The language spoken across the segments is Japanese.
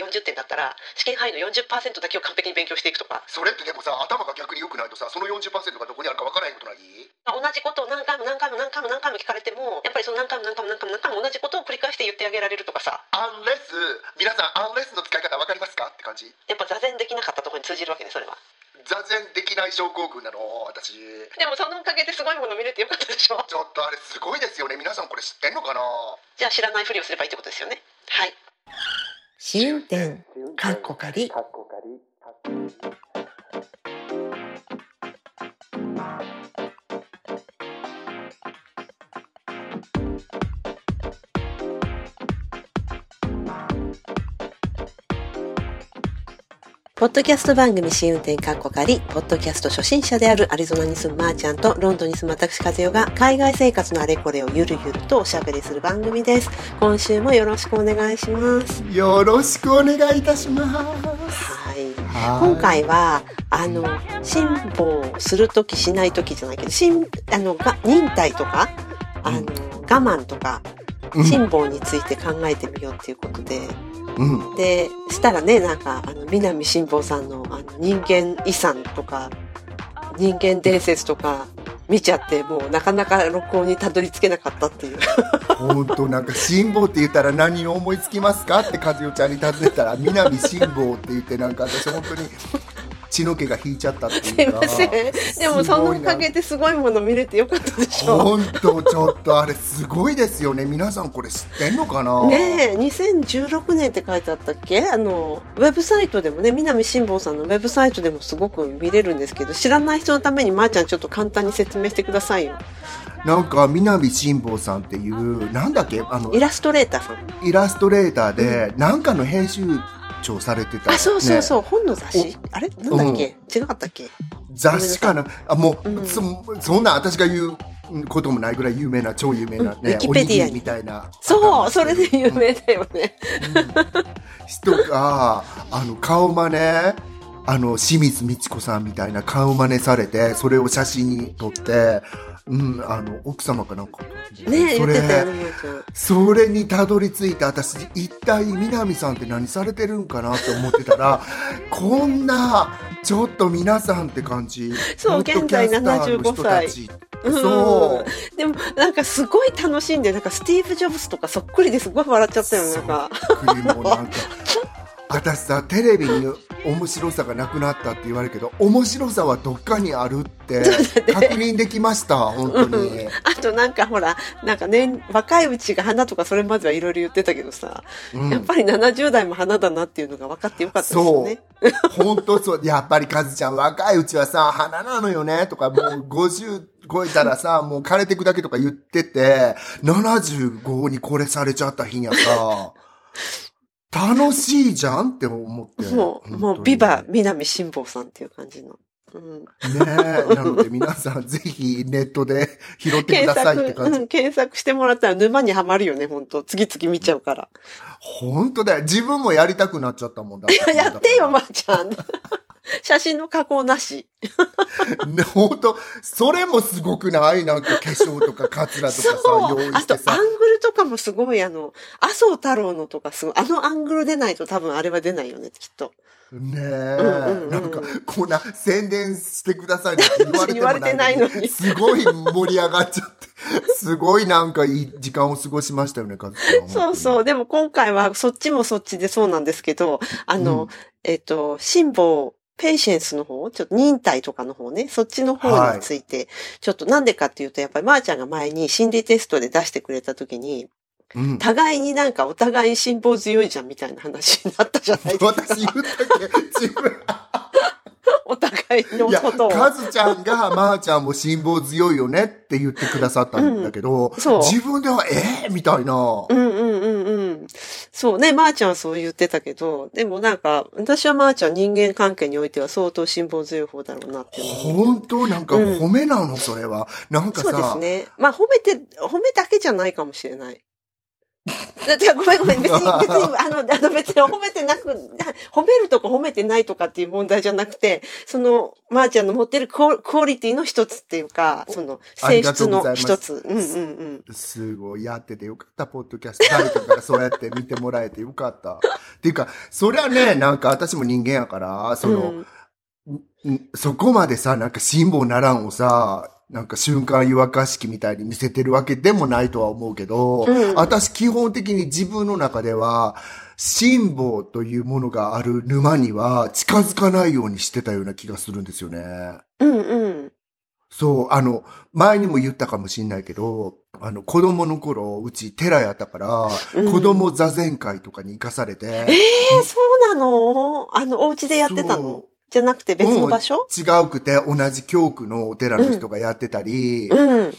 40点だったら試験範囲の40%だけを完璧に勉強していくとか。それってでもさ頭が逆に良くないとさその40%がどこにあるかわからない？ことない同じことを何回も何回も何回も何回も聞かれてもやっぱりその何回も何回も何回も何回も同じことを繰り返して言ってあげられるとかさアンレス皆さんアンレスの使い方わかりますかって感じやっぱ座禅できなかったところに通じるわけねそれは座禅できない症候群なの私でもそのおかげですごいもの見れてよかったでしょちょっとあれすごいですよね皆さんこれ知ってんのかなじゃあ知らないふりをすればいいってことですよねはい試運転かっこかりポッドキャスト番組試運転かっこかり、ポッドキャスト初心者であるアリゾナに住むまーちゃんとロンドンに住む私和代が海外生活のあれこれをゆるゆるとおしゃべりする番組です。今週もよろしくお願いします。よろしくお願いいたしますはい。はい今回は、あの、辛抱するときしないときじゃないけど、辛、あの、が忍耐とか、あの、我慢とか、うん辛抱について考えてみようっていうことで、うんで、したらね、なんか、あの、南辛坊さんの、あの、人間遺産とか、人間伝説とか、見ちゃって、もうなかなか録音にたどり着けなかったっていう。本当なんか辛抱って言ったら何を思いつきますか？って和代ちゃんに尋ねたら南辛抱って言ってなんか私本当に血の気が引いちゃったってすいうかいません。でもそのおかげですごいもの見れてよかったでしょ。本当ちょっとあれすごいですよね皆さんこれ知ってんのかな？ねえ、2016年って書いてあったっけ？あの、ウェブサイトでもね、南辛坊さんのウェブサイトでもすごく見れるんですけど、知らない人のためにまーちゃんちょっと簡単に説明してくださいよ。なんか南辛坊さんっていうなんだっけ？あのイラストレーターさん。イラストレーターでなんかの編集長されてた、あ、そうそうねそう、本の雑誌？あれ？なんだっけ、違かったっけ？雑誌かな？あもう、うん。そそんな私が言うこともないぐらい有名な超有名なね、うん。ウィキペディアみたいな。そう、それで有名だよね。人があの顔真似あの清水美智子さんみたいな顔真似されてそれを写真に撮って、うん、あの奥様かなんか。ねえ、それ言ってたよね、まーちゃん。それにたどり着いて私一体南さんって何されてるんかなって思ってたら こんなちょっと皆さんって感じそうポッドキャスターの人たち。そう。でも、なんかすごい楽しんで、なんかスティーブ・ジョブズとかそっくりです。ごい笑っちゃったよね、なんか。国もなんか 私さテレビに面白さがなくなったって言われるけど面白さはどっかにあるって確認できました本当に。あとなんかほら、なんかね、若いうちが花とかそれまではいろいろ言ってたけどさ、うん。やっぱり70代も花だなっていうのが分かってよかったですよね。本当そう。やっぱりカズちゃん若いうちはさ花なのよねとかもう50超えたらさもう枯れてくだけとか言ってて75にこれされちゃった日にはさ楽しいじゃんって思ってもう、もう、ビバ、南辛坊さんっていう感じの。うん、ねえなので皆さんぜひネットで拾ってくださいって感じうん、検索してもらったら沼にはまるよね、本当次々見ちゃうから。本当だよ。自分もやりたくなっちゃったもんだって。やってよ、まー、ちゃん。写真の加工なし。ね、本当それもすごくない？なんか化粧とかカツラとかさ、用意あと、してさア。ングルとかもすごい、あの、麻生太郎のとかすごい、あのアングル出ないと多分あれは出ないよね、きっと。ねえ、うんうんうんなんか、こんな宣伝してくださいって言われても言われてないのに。すごい盛り上がっちゃって。すごいなんかいい時間を過ごしましたよね、カズちゃん。そうそう。でも今回はそっちもそっちでそうなんですけど、あの、うん。えっと、辛抱、ペイシェンスの方、ちょっと忍耐とかの方ね、そっちの方について、ちょっとなんでかっていうと、やっぱりまーちゃんが前に心理テストで出してくれた時に、うん。互いになんかお互い辛抱強いじゃんみたいな話になったじゃないですか。私言ったっけ？自分。お互いのことを。カズちゃんが、まーちゃんも辛抱強いよねって言ってくださったんだけど、うん自分では、えー、みたいな。うんうんうんうん。そうね、まーちゃんはそう言ってたけど、でもなんか、私はまーちゃん人間関係においては相当辛抱強い方だろうなって。本当？なんか褒めなの、それは。なんかそうですさ、ね。まあ褒めて、褒めだけじゃないかもしれない。ごめんごめん。別に、別に、あの、あの別に褒めてなく、褒めるとか褒めてないとかっていう問題じゃなくて、その、まー、ちゃんの持ってるクオクオリティの一つっていうか、その、性質の一つ。うんうんうん。すごい、やっててよかった、ポッドキャスト。誰かからそうやって見てもらえてよかった。っていうか、そりゃね、なんか私も人間やから、その、うんそこまでさ、なんか辛抱ならんをさ、なんか瞬間湯沸かし器みたいに見せてるわけでもないとは思うけど、うん。私基本的に自分の中では、辛抱というものがある沼には近づかないようにしてたような気がするんですよね。うんうん。そう、あの、前にも言ったかもしんないけど、あの、子供の頃、うち寺やったから、うん。子供座禅会とかに行かされて、ええそうなの？あの、お家でやってたの？じゃなくて別の場所？違うくて同じ教区のお寺の人がやってたり、うん。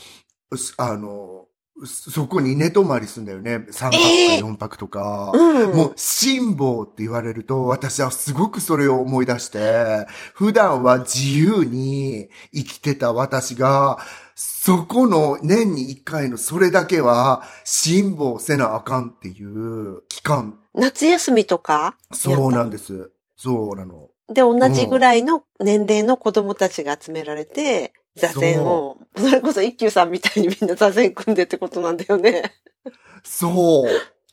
あの、そこに寝泊まりすんだよね。3泊かえー4泊とか。うん。もう、辛抱って言われると、私はすごくそれを思い出して、普段は自由に生きてた私が、そこの年に一回のそれだけは、辛抱せなあかんっていう期間。夏休みとか？そうなんです。そうなの。で、同じぐらいの年齢の子供たちが集められて、座禅を、それこそ一休さんみたいにみんな座禅組んでってことなんだよね。そう。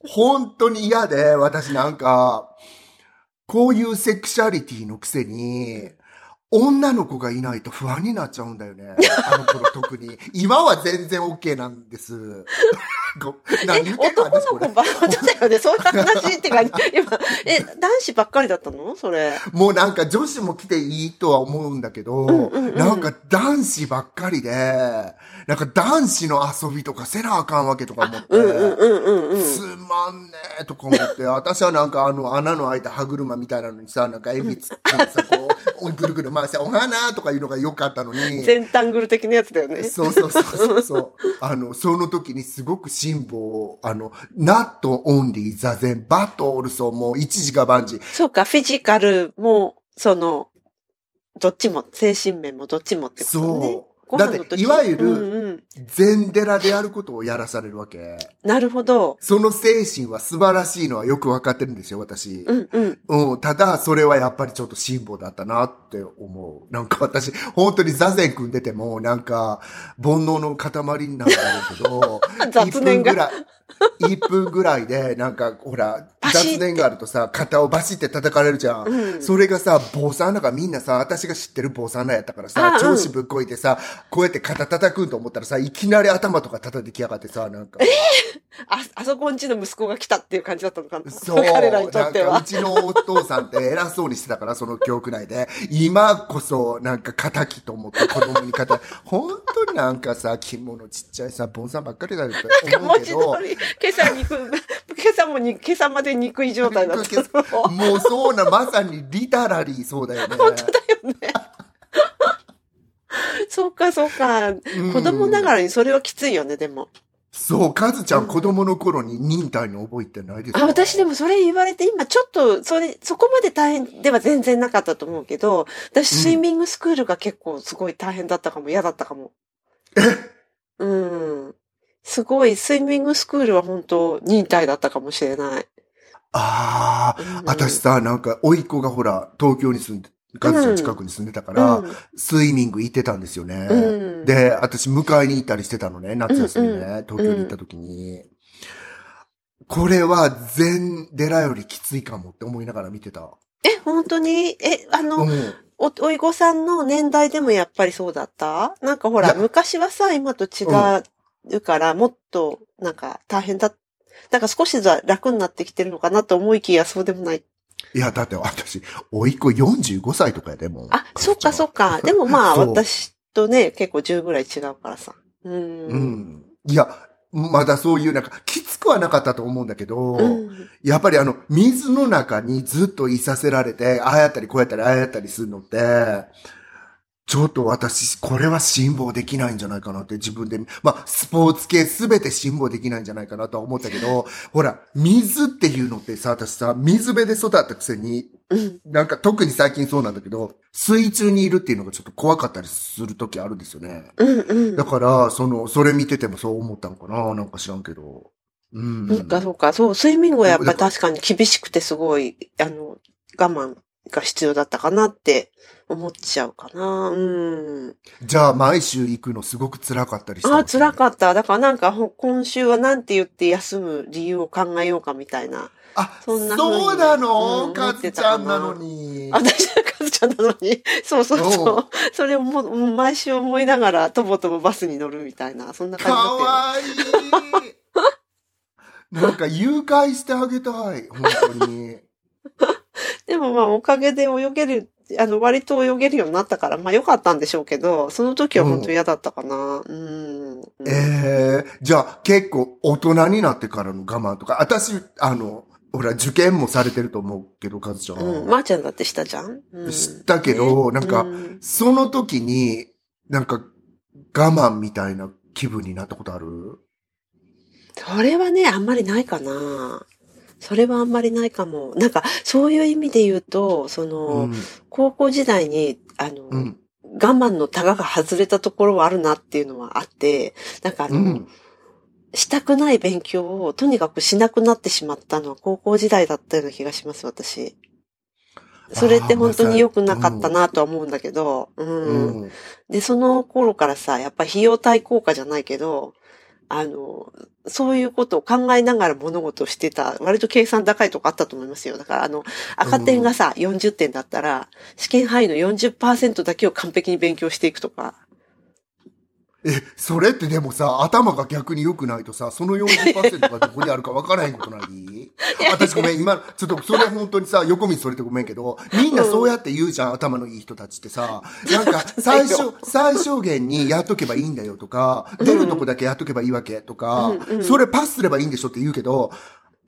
本当に嫌で、私なんか、こういうセクシャリティのくせに、女の子がいないと不安になっちゃうんだよね。あの頃特に。今は全然 OK なんです。ご何言ってんの男私これ。の子ばっかりだよね。そういう話ってか、今、え、男子ばっかりだったの？それ。もうなんか女子も来ていいとは思うんだけど、んうんうんなんか男子ばっかりで、なんか男子の遊びとかせなあかんわけとか思って。うんうんうんうんうん。つまんねえとか思って、私はなんかあの穴の開いた歯車みたいなのにさ、なんかエビつってさ、こう、ぐるぐる回して、お花とかいうのが良かったのに、全タングル的なやつだよね。そうそうそうそう。あの、その時にすごく辛抱を、あの、not only 座禅、but also もう一時が万事。そうか、フィジカルも、その、どっちも、精神面もどっちもってことね。そう。だって、いわゆうんる、うん。禅寺でやることをやらされるわけ。なるほど。その精神は素晴らしいのはよくわかってるんですよ、私。うんうん。うん、ただ、それはやっぱりちょっと辛抱だったなって思う。なんか私、本当に座禅組んでても、なんか、煩悩の塊になるんだけど、雑念が1分ぐらい、1分ぐらいで、なんか、ほら、雑念があるとさ、肩をバシって叩かれるじゃん。うんそれがさ、坊さんだからみんなさ、私が知ってる坊さんらやったからさ、調子ぶっこいてさ、こうやって肩叩くんと思ったらさ、いきなり頭とか叩いてきやがってさ、なんか。あ、あそこんちの息子が来たっていう感じだったのかな？そう。彼らにとってはなんかう。ちのお父さんって偉そうにしてたから、その記憶内で。今こそ、なんか仇と思って子供に仇。本当になんかさ、着物ちっちゃいさ、ボンさんばっかりだよって思う文字けど。通り、今朝肉、今朝もに、今朝まで憎い状態だったの。もうそうな、まさにリタラリーそうだよね。そうか、そうか。ん子供ながらにそれはきついよね、でも。そう、カズちゃん子供の頃に忍耐の覚えってないですか？あ、私でもそれ言われて、今ちょっと、それ、そこまで大変では全然なかったと思うけど、私スイミングスクールが結構すごい大変だったかも、嫌だったかも。うん。すごい、スイミングスクールは本当忍耐だったかもしれない。ああ、うん私さ、なんか、甥っ子がほら、東京に住んで、カズちゃん近くに住んでたから、うんスイミング行ってたんですよね。うんで、私迎えに行ったりしてたのね、夏休みね、うんうん東京に行った時に。これは全寺よりきついかもって思いながら見てた。え、本当に？え、あの、うん。お、おいごさんの年代でもやっぱりそうだった？なんかほら、昔はさ、今と違うから、もっと、なんか大変だ。だから少しずつ楽になってきてるのかなと思いきや、そうでもない。いや、だって私、甥っ子45歳とかやでもう。あ、そっかそっか。でもまあ、私とね、結構10ぐらい違うからさ。う。うんん。いや、まだそういうなんか、きつくはなかったと思うんだけど、うん。やっぱりあの、水の中にずっといさせられて、ああやったりこうやったりああやったりするのって、ちょっと私、これは辛抱できないんじゃないかなって自分で、まあ、スポーツ系すべて辛抱できないんじゃないかなとは思ったけど、ほら、水っていうのってさ、私さ、水辺で育ったくせに、うん。なんか特に最近そうなんだけど、水中にいるっていうのがちょっと怖かったりする時あるんですよね。うんうんだ。から、その、それ見ててもそう思ったのかななんか知らんけど。うん。そっかそっか。そう、スイミングはやっぱり確かに厳しくてすごい、あの、我慢が必要だったかなって思っちゃうかな。うん。じゃあ、毎週行くのすごく辛かったりしたああ、辛っかった。だからなんかほ今週はなんて言って休む理由を考えようかみたいな。た。あ、そんな風うなの、うんかずちゃんなのに。私はカズちゃんなのに。そうそうおそうう。それをもうもう毎週思いながらとぼとぼバスに乗るみたいな、そんなか感じだわいい。なんか誘拐してあげたい。本当に。でもまあおかげで泳げる、あの割と泳げるようになったから、まあ良かったんでしょうけど、その時は本当嫌だったかな。うん。ええじゃあ結構大人になってからの我慢とか、私、あの、ほら、受験もされてると思うけど、かずちゃん。うん。まー、ちゃんだってしたじゃん、うん、知ったけど、なんか、うんその時に、なんか、我慢みたいな気分になったことある？それはね、あんまりないかな。それはあんまりないかも。なんか、そういう意味で言うと、その、うん。高校時代に、あの、うん。我慢のタガが外れたところはあるなっていうのはあって、なんかあの、うん。したくない勉強をとにかくしなくなってしまったのは高校時代だったような気がします、私。それって本当に良くなかったなとは思うんだけど、うん。うん。で、その頃からさ、やっぱ費用対効果じゃないけど、あの、そういうことを考えながら物事をしてた、割と計算高いとこあったと思いますよ。だから、あの、赤点がさ、40点だったら、試験範囲の40%だけを完璧に勉強していくとか。え、それってでもさ、頭が逆に良くないとさ、その40%がどこにあるか分からへんことない？私ごめん、今、ちょっとそれ本当にさ、横道それてごめんけど、みんなそうやって言うじゃん、頭のいい人たちってさ、なんか、最初、最小限にやっとけばいいんだよとか、出るとこだけやっとけばいいわけとか、それパスすればいいんでしょって言うけど、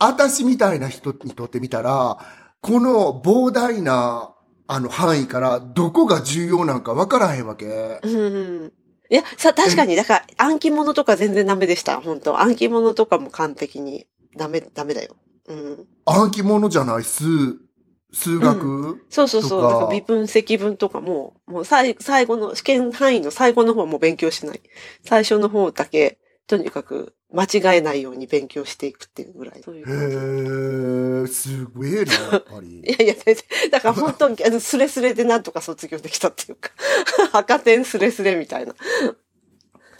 私みたいな人にとってみたら、この膨大な、あの範囲からどこが重要なんか分からへんわけ。うんうん。いや、さ、確かに、だから、暗記物とか全然ダメでした、本当暗記物とかも完璧にダメ、ダメだよ。うん。暗記物じゃない数、数学、そうそうそう。とかだから微分、積分とかも、もう最最後の、試験範囲の最後の方はもう勉強しない。最初の方だけ、とにかく間違えないように勉強していくっていうぐらい。そういう感じへえ、すごいな、やっぱり。いやいや、だから本当に、あの スレスレでなんとか卒業できたっていうか、赤点スレスレみたいな。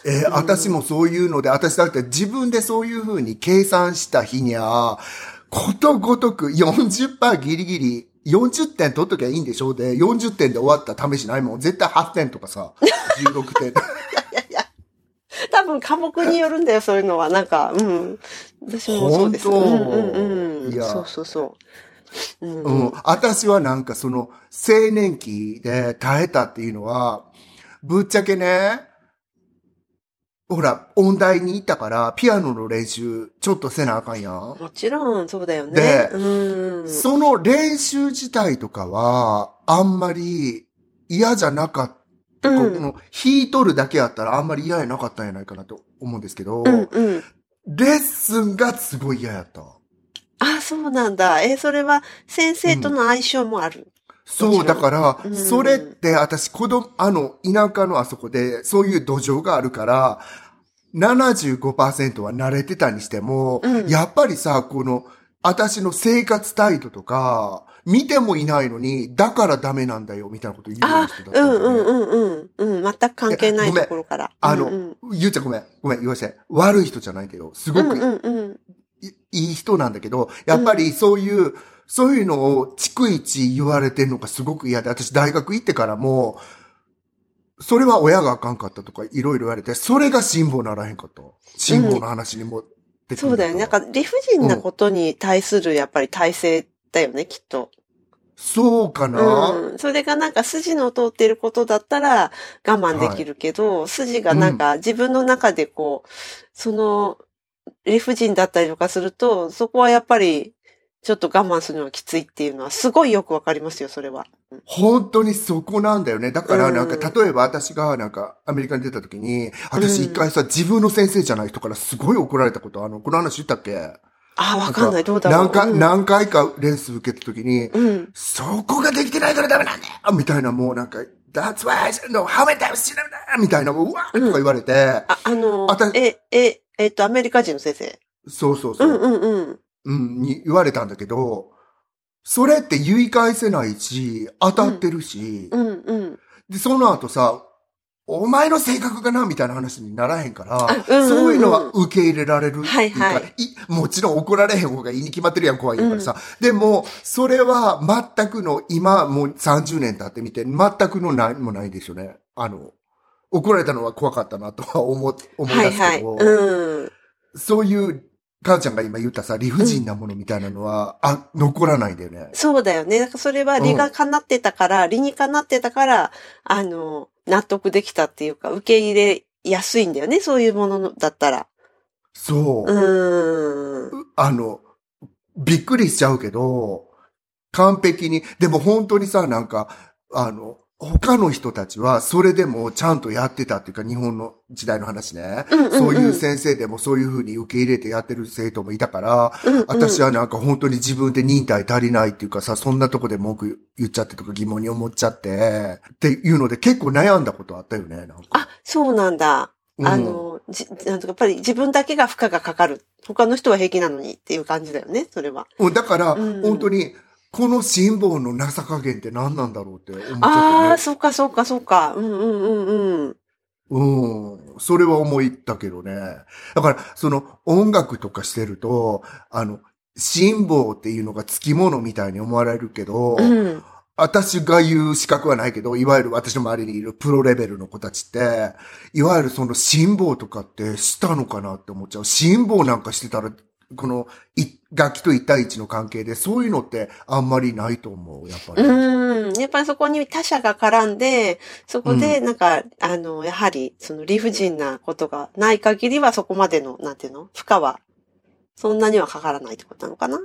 えー私もそういうので、私だって自分でそういう風に計算した日には、ことごとく40%ギリギリ、40点取っときゃいいんでしょうで、40点で終わった試しないもん。絶対8点とかさ、16点。多分科目によるんだよ、そういうのは。なんか、うん。私もそうです。う本当んうんうん。そうそうそう。うん、うん。私はなんかその、青年期で耐えたっていうのは、ぶっちゃけね、ほら、音大に行ったから、ピアノの練習、ちょっとせなあかんやん。もちろん、そうだよね。でうん。その練習自体とかは、あんまり嫌じゃなかった。うんこの弾いとるだけやったらあんまり嫌やなかったんやないかなと思うんですけど、うんうん。レッスンがすごい嫌やった。あ、そうなんだ。え、それは先生との相性もある。そう、だからう、んそれって私子供、あの、田舎のあそこで、そういう土壌があるから、75%は慣れてたにしても、うんやっぱりさ、この、私の生活態度とか、見てもいないのに、だからダメなんだよ、みたいなこと言うようなあ人だっ、たうんうんうんうん。うん、全く関係ないところから。あの、うんうんゆうちゃんごめん、ごめん、言わせて。悪い人じゃないけど、すごくうんうんうん。いいい人なんだけど、やっぱりそういう、そういうのを逐一言われてるのがすごく嫌で、私大学行ってからも、それは親があかんかったとかいろいろ言われて、それが辛抱ならへんかった。辛抱の話にもってくるそうだよね。なんか理不尽なことに対するやっぱり体制だよね、きっと。そうかな、うん。それがなんか筋の通っていることだったら我慢できるけど、筋がなんか自分の中でこう、その理不尽だったりとかすると、そこはやっぱりちょっと我慢するのはきついっていうのはすごいよくわかりますよ、それは。本当にそこなんだよね。だからなんか、うん例えば私がなんかアメリカに出た時に、私一回さ、自分の先生じゃない人からすごい怒られたこと、あの、この話言ったっけ？ああ、わかんない、どうだろう。何回、うん何回かレース受けた時に、うん。そこができてないからダメなんだよみたいな、もうなんか、That's why I said no, how many times do that? みたいな、うわーとか言われて、あ、あのえ、え、えっと、アメリカ人の先生。そうそうそうう。んうんうん。うん、に言われたんだけど、それって言い返せないし、当たってるし、うんうん。で、その後さ、お前の性格かなみたいな話にならへんから、あうんうんうんそういうのは受け入れられるっていうか、はいはいもちろん怒られへん方がいいに決まってるやん、怖いからさ。でも、それは全くの、今もう30年経ってみて、全くの何もないでしょうね。あの、怒られたのは怖かったなとは思、思いはいはい。出すけど、うん。そういう、母ちゃんが今言ったさ、理不尽なものみたいなのは、あ、残らないんだよね。そうだよね。だからそれは理が叶ってたから、理にかなってたから、あの、納得できたっていうか、受け入れやすいんだよね。そういうものだったら。そう。うーん。あの、びっくりしちゃうけど、完璧に、でも本当にさ、なんか、あの、他の人たちは、それでもちゃんとやってたっていうか、日本の時代の話ね。うんうんうんそういう先生でもそういうふうに受け入れてやってる生徒もいたから、うんうん私はなんか本当に自分で忍耐足りないっていうかさ、そんなとこで文句言っちゃってとか疑問に思っちゃって、っていうので結構悩んだことあったよね、なんか。あ、そうなんだ。うんあの、じなんとかやっぱり自分だけが負荷がかかる。他の人は平気なのにっていう感じだよね、それは。うんだから、うん本当に、この辛抱の情加減って何なんだろうって思っちゃああ、ったね。そうかそうかそうか。うんうんうんうん。うん。それは思ったけどね。だから、その音楽とかしてると、あの、辛抱っていうのが付き物みたいに思われるけど、うん。私が言う資格はないけど、いわゆる私の周りにいるプロレベルの子たちって、いわゆるその辛抱とかってしたのかなって思っちゃう。辛抱なんかしてたら、この、い、楽器と一対一の関係で、そういうのってあんまりないと思う、やっぱり。うん。やっぱりそこに他者が絡んで、そこで、なんか、あの、やはり、その理不尽なことがない限りは、そこまでの、なんていうの？負荷は、そんなにはかからないってことなのかな？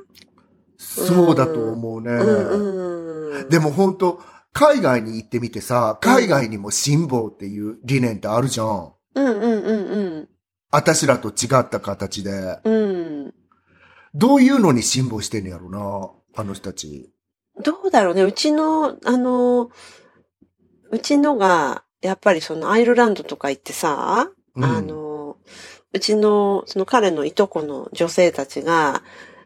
そうだと思うね。うんうん。でも本当海外に行ってみてさ、海外にも辛抱っていう理念ってあるじゃん。うんうんうん私らと違った形で。うん。うん。どういうのに辛抱してんねやろな、あの人たち。どうだろうね。うちの、あの、うちのが、やっぱりそのアイルランドとか行ってさ、うんあの、うちの、その彼のいとこの女性たちが、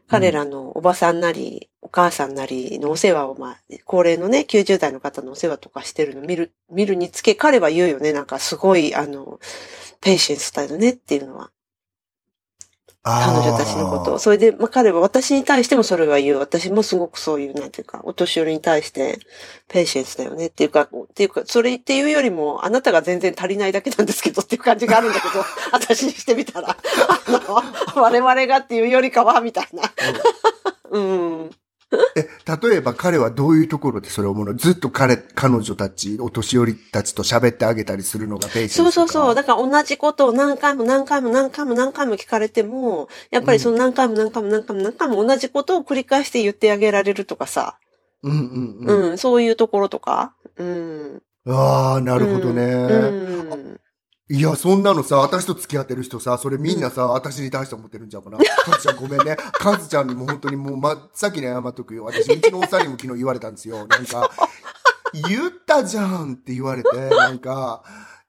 彼らのおばさんなり、お母さんなりのお世話を、まあ、高齢のね、90代の方のお世話とかしてるの見る、見るにつけ、彼は言うよね。なんかすごい、あの、ペーシェンスだよねっていうのは。彼女たちのことを。それで、まあ、彼は私に対してもそれは言う。私もすごくそういう、なんていうか、お年寄りに対して、ペーシェンスだよねっていうか、っていうか、それっていうよりも、あなたが全然足りないだけなんですけどっていう感じがあるんだけど、私にしてみたら、あの、我々がっていうよりかは、みたいな。うん。え、例えば彼はどういうところでそれを思うの？ずっと彼、彼女たち、お年寄りたちと喋ってあげたりするのがペーシェンスそうそうそう。だだから同じことを何回も何回も何回も何回も聞かれても、やっぱりその何回も何回も何回も何回も同じことを繰り返して言ってあげられるとかさ。うんうんうん。うん、そういうところとか。うん。ああ、なるほどね。うん。いや、そんなのさ、私と付き合ってる人さ、それみんなさ、私に対して思ってるんちゃうかな。カズちゃんごめんね。カズちゃんにも本当にもう、ま、先に謝っとくよ。私、うちのおさんにも昨日言われたんですよ。なんか、言ったじゃんって言われて、なんか、た、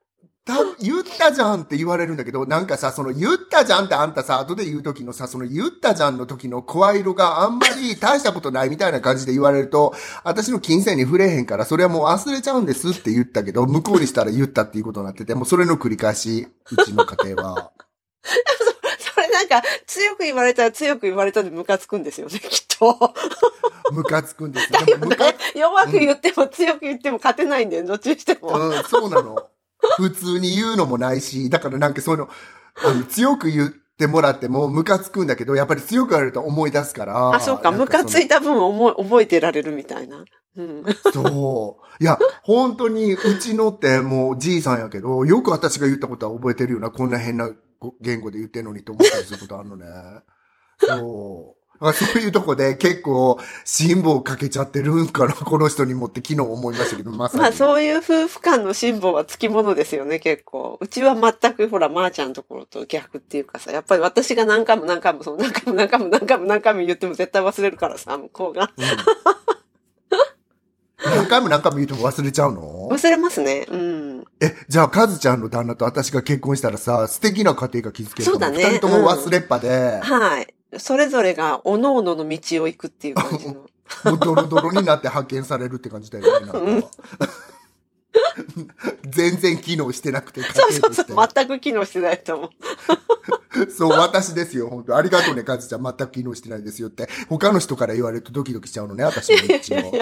言ったじゃんって言われるんだけど、なんかさ、その言ったじゃんってあんたさ、後で言う時のさ、その言ったじゃんの時の声色があんまり大したことないみたいな感じで言われると、私の金銭に触れへんから、それはもう忘れちゃうんですって言ったけど、向こうにしたら言ったっていうことになってて、もうそれの繰り返し、うちの家庭は。それなんか、強く言われたら強く言われたでムカつくんですよね、きっと。ムカつくんですよ。でもムカ弱く言っても強く言っても勝てないんだよ、どっちにしても。うん、そうなの。普通に言うのもないし、だからなんかそういうの、あの強く言ってもらってもムカつくんだけど、やっぱり強く言われると思い出すから。あ、そうか、ムカついた分思い 覚えてられるみたいな。うん。そう。いや、本当に、うちのってもうじいさんやけど、よく私が言ったことは覚えてるような、こんな変な言語で言ってるのにと思ったりすることあるのね。そう。だからそういうとこで結構、辛抱かけちゃってるんかな、この人にもって昨日思いましたけど、まさに。まあそういう夫婦間の辛抱はつきものですよね、結構。うちは全くほら、まーちゃんのところと逆っていうかさ、やっぱり私が何回も何回も、その何回も何回も何回も何回も言っても絶対忘れるからさ、向こうが。何回も何回も言うと忘れちゃうの？忘れますね。うん。うん。え、じゃあ、カズちゃんの旦那と私が結婚したらさ、素敵な家庭が築けるそうだね二人とも忘れっぱで、はい。それぞれが、おのおのの道を行くっていう感じの。もうドロドロになって派遣されるって感じだよね。なんか 全然機能してなくて、家そうそうそう。全く機能してないと思う。そう、私ですよ、本当ありがとうね、カズちゃん。全く機能してないですよって。他の人から言われるとドキドキしちゃうのね、私も一応。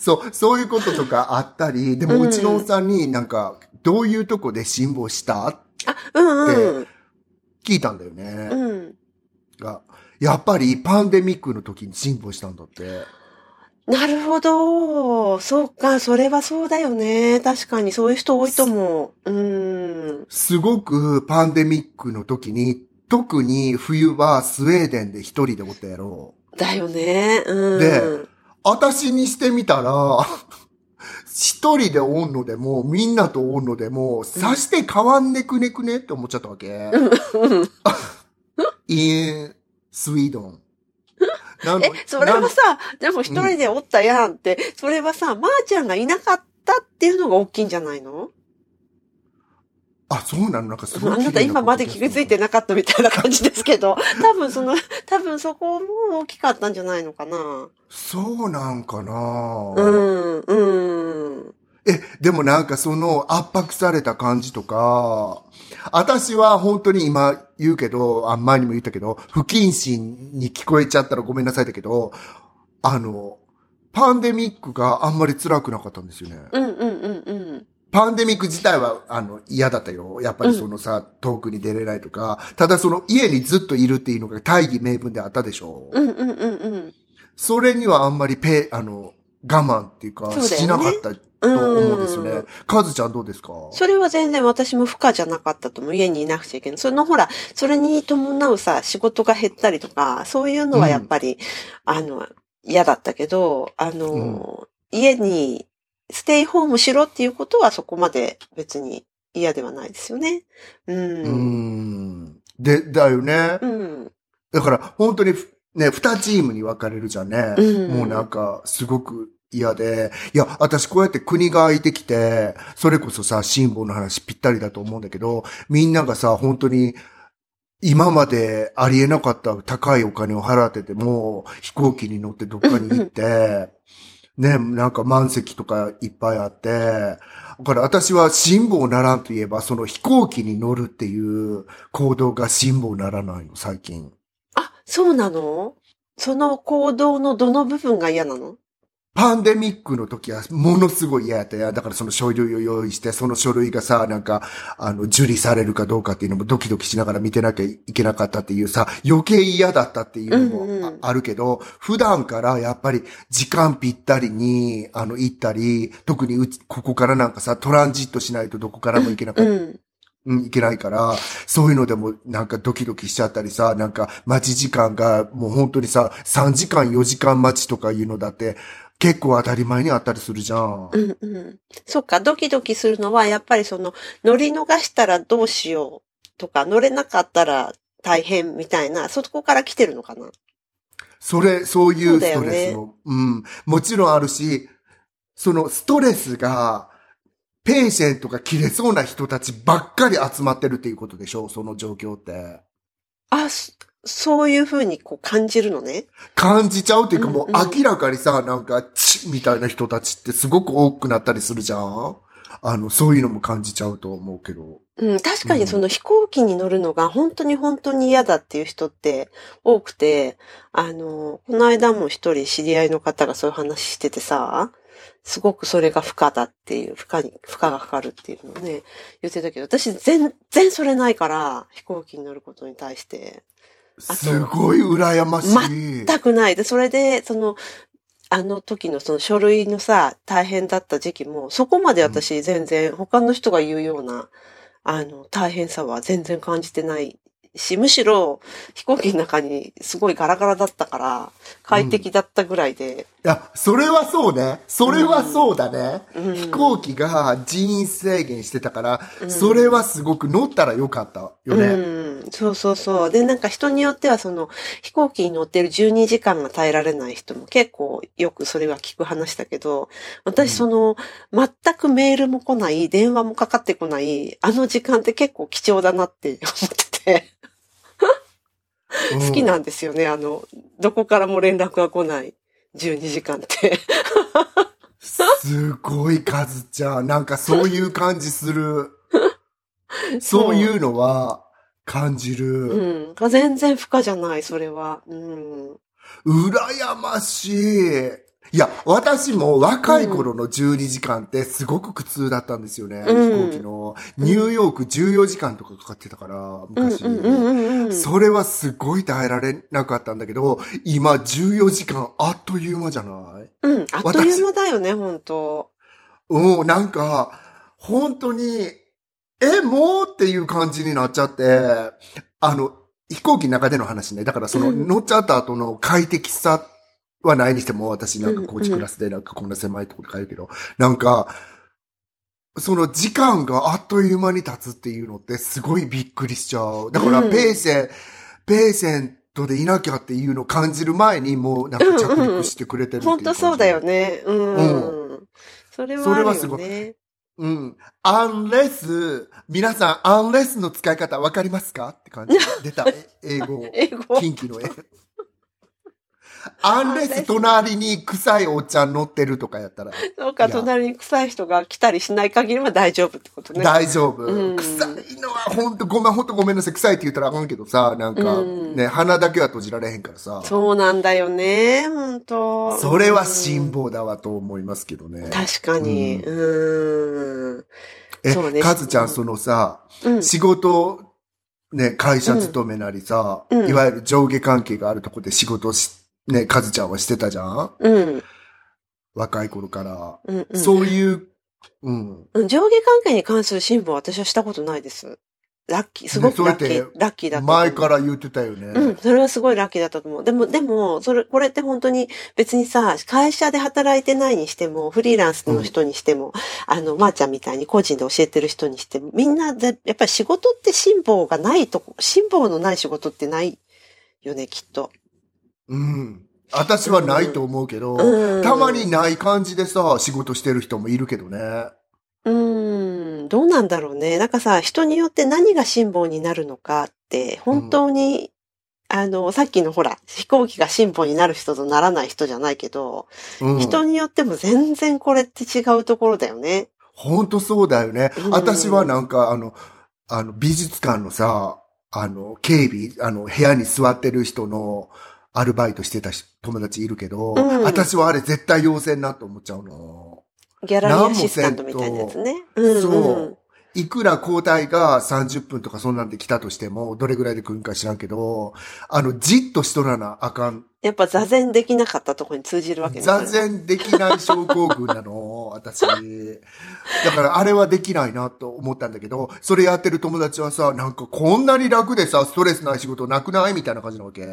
そう、そういうこととかあったり、でもうちのおっさんになんか、どういうとこで辛抱したあ、うんうん。聞いたんだよね。うん。が、やっぱりパンデミックの時に辛抱したんだって。なるほど。そうか、それはそうだよね。確かにそういう人多いと思う。うん。すごくパンデミックの時に、特に冬はスウェーデンで一人でおったやろ。だよね。うん。で私にしてみたら、一人でおんのでも、みんなとおんのでも、さして変わんねくねくねって思っちゃったわけ。in スウィードン。え、それはさ、でも一人でおったやん。って、それはさ、まー、ちゃん。がいなかったっていうのが大きいん。じゃないのあ、そうなの？なんかすごいあなた今まで気がついてなかったみたいな感じですけど、多分その、多分そこも大きかったんじゃないのかな。そうなんかなうん、うん。え、でもなんかその圧迫された感じとか、私は本当に今言うけど、あ前にも言ったけど、不謹慎に聞こえちゃったらごめんなさいだけど、あの、パンデミックがあんまり辛くなかったんですよね。うん、うん、うん、うん。パンデミック自体は、あの、嫌だったよ。やっぱりそのさ、遠くに出れないとか、ただその家にずっといるっていうのが大義名分であったでしょ。うん、うん、うん、うん。それにはあんまりペ、あの、我慢っていうか、そうねしなかったと思うんですよねうん。カズちゃんどうですか？それは全然私も不可じゃなかったと思う。家にいなくちゃいけない。そのほら、それに伴うさ、仕事が減ったりとか、そういうのはやっぱり、あの、嫌だったけど、あの、家にステイホームしろっていうことはそこまで別に嫌ではないですよね。う。うんーん。で、だよね。うん。だから、本当にふ、ね、二チームに分かれるじゃんね。うんもうなんか、すごく嫌で。いや、私こうやって国が空いてきて、それこそさ、辛抱の話ぴったりだと思うんだけど、みんながさ、本当に、今までありえなかった高いお金を払ってても、飛行機に乗ってどっかに行って、ね、なんか満席とかいっぱいあって、だから私は辛抱ならんといえば、その飛行機に乗るっていう行動が辛抱ならないの、最近。あ、そうなの？その行動のどの部分が嫌なの？パンデミックの時はものすごい嫌やったや。だからその書類を用意して、その書類がさ、なんか、あの、受理されるかどうかっていうのもドキドキしながら見てなきゃいけなかったっていうさ、余計嫌だったっていうのうんうんもああるけど、普段からやっぱり時間ぴったりに、あの、行ったり、特にうち、ここからなんかさ、トランジットしないとどこからも行けなかったうん。うん、いけないから、そういうのでもなんかドキドキしちゃったりさ、なんか待ち時間がもう本当にさ、3時間4時間待ちとかいうのだって結構当たり前にあったりするじゃん。うんうん。そっか、ドキドキするのは、やっぱりその、乗り逃したらどうしようとか、乗れなかったら大変みたいな、そこから来てるのかな？それ、そういそうストレスも、うん、もちろんあるし、そのストレスが、ペーシェントが切れそうな人たちばっかり集まってるっていうことでしょ？その状況って。あ、そそういうふうにこう感じるのね。感じちゃうっていうかもううんうん明らかにさ、なんか、チッみたいな人たちってすごく多くなったりするじゃんあの、そういうのも感じちゃうと思うけど。うん、確かうんにその飛行機に乗るのが本当に本当に嫌だっていう人って多くて、あの、この間も一人知り合いの方がそういう話しててさ、すごくそれが負荷だっていう、負荷に、負荷がかかるっていうのをね、言ってたけど、私全然それないから、飛行機に乗ることに対して。すごい羨ましい。全くない。で、それで、その、あの時のその書類のさ、大変だった時期も、そこまで私全然他の人が言うような、あの、大変さは全然感じてないし、むしろ飛行機の中にすごいガラガラだったから、快適だったぐらいで、いや、それはそうね。それはそうだね。うん飛行機が人員制限してたから、それはすごく乗ったらよかったよね。うん、そうそうそう。で、なんか人によってはその飛行機に乗ってる12時間が耐えられない人も結構よくそれは聞く話だけど、私その、全くメールも来ない、電話もかかってこない、あの時間って結構貴重だなって思ってて、うん好きなんですよね。あの、どこからも連絡が来ない12時間って。すごい数ちゃん。なんかそういう感じする。そういうのは感じる。うん。全然負荷じゃない、それは。うん。羨ましい。いや、私も若い頃の12時間ってすごく苦痛だったんですよね。うん飛行機の。ニューヨーク14時間とかかかってたから、うん昔。それはすごい耐えられなかったんだけど、今14時間あっという間じゃない？うん。あっという間だよね、本当うん、なんか、本当に、え、もうっていう感じになっちゃって、あの、飛行機の中での話ね。だからその、うん乗っちゃった後の快適さはないにしても、私なんかコーチうんクラスでなんかこんな狭いところで帰るけど、なんか、その時間があっという間に経つっていうのってすごいびっくりしちゃう。だから、うんペーセン、ペーセントでいなきゃっていうのを感じる前にもうなんか着陸してくれてるっていう本当そうだよね。うん。うそれはそれはあるよすごいね。うん。アンレス、皆さん、アンレスの使い方わかりますか？って感じ。出た。え 英語。英語。近畿の英アンレス隣に臭いおっちゃん乗ってるとかやったらそうか、隣に臭い人が来たりしない限りは大丈夫ってことね。大丈夫。うん臭いのはほんとごめん、ほんとごめんなさい。臭いって言ったらあかんけどさ、なんかうんね、鼻だけは閉じられへんからさ。そうなんだよね、本当それはうん辛抱だわと思いますけどね。確かに。ううん。え、そうねカズちゃん、そのさ、うん。仕事、ね、会社勤めなりさ、うんいわゆる上下関係があるとこで仕事し、ね、カズちゃんはしてたじゃん？うん。若い頃から。うん。うんそういう、うん。うん上下関係に関する辛抱は私はしたことないです。ラッキー、すごくラッキーラッキーだったと思う。前から言ってたよね。うん、それはすごいラッキーだったと思う。でも、でも、それ、これって本当に別にさ、会社で働いてないにしても、フリーランスの人にしても、あの、まー、ちゃんみたいに個人で教えてる人にしても、みんなで、やっぱり仕事って辛抱がないとこ、辛抱のない仕事ってないよね、きっと。うん。私はないと思うけど、うんたまにない感じでさ、仕事してる人もいるけどね。うーん、どうなんだろうね。なんかさ、人によって何が辛抱になるのかって、本当に、あの、さっきのほら、飛行機が辛抱になる人とならない人じゃないけど、うん。人によっても全然これって違うところだよね。ほんとそうだよね。うん私はなんか、あの、あの、美術館のさ、あの、警備、あの、部屋に座ってる人のアルバイトしてたし友達いるけど、うん私はあれ絶対要請なと思っちゃうの。ギャラリーアシスタントみたいなやつね。うんうんそう。いくら交代が30分とかそんなんで来たとしても、どれぐらいで来るんか知らんけど、あの、じっとしとらなあかん。やっぱ座禅できなかったところに通じるわけね。座禅できない症候群なの、私。だからあれはできないなと思ったんだけど、それやってる友達はさ、なんかこんなに楽でさ、ストレスない仕事なくない？みたいな感じなわけ。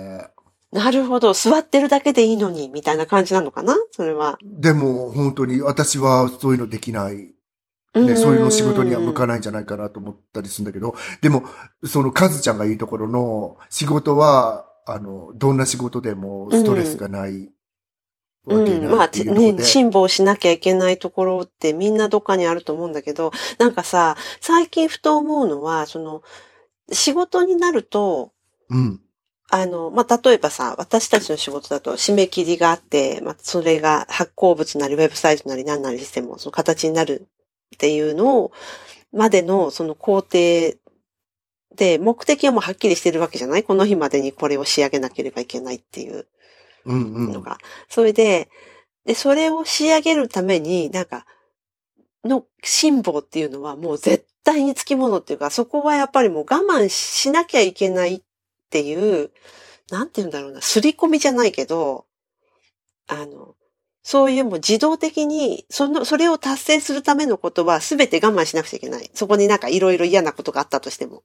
なるほど。座ってるだけでいいのに、みたいな感じなのかな？それは。でも本当に私はそういうのできない。ね、そういうの仕事には向かない。んじゃないかなと思ったりするんだけど、でも、そのカズちゃんが言うところの仕事は、あの、どんな仕事でもストレスがないわけうん。まあ。ね、辛抱しなきゃいけないところってみんなどっかにあると思うんだけど、なんかさ、最近ふと思うのは、その、仕事になると、うん。あの、まあ、例えばさ、私たちの仕事だと締め切りがあって、まあ、それが発行物なりウェブサイトなり何なりしても、その形になるっていうのを、までのその工程で、目的はもうはっきりしてるわけじゃない？この日までにこれを仕上げなければいけないっていううんうん。のが。それで、で、それを仕上げるために、なんか、の辛抱っていうのはもう絶対につきものっていうか、そこはやっぱりもう我慢しなきゃいけないっていう、なんて言うんだろうな、刷り込みじゃないけど、あの、そういうもう自動的に、その、それを達成するためのことは全て我慢しなくちゃいけない。そこになんかいろいろ嫌なことがあったとしても。